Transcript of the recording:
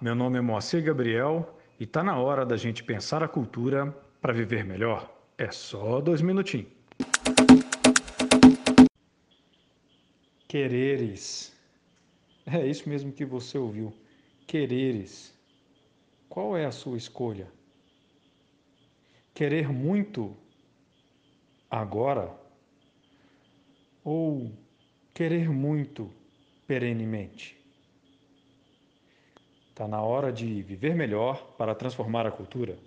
meu nome é Moacir Gabriel e está na hora da gente pensar a cultura para viver melhor. É só dois minutinhos. Quereres. É isso mesmo que você ouviu. Quereres. Qual é a sua escolha? Querer muito agora ou querer muito perenemente? Está na hora de viver melhor para transformar a cultura.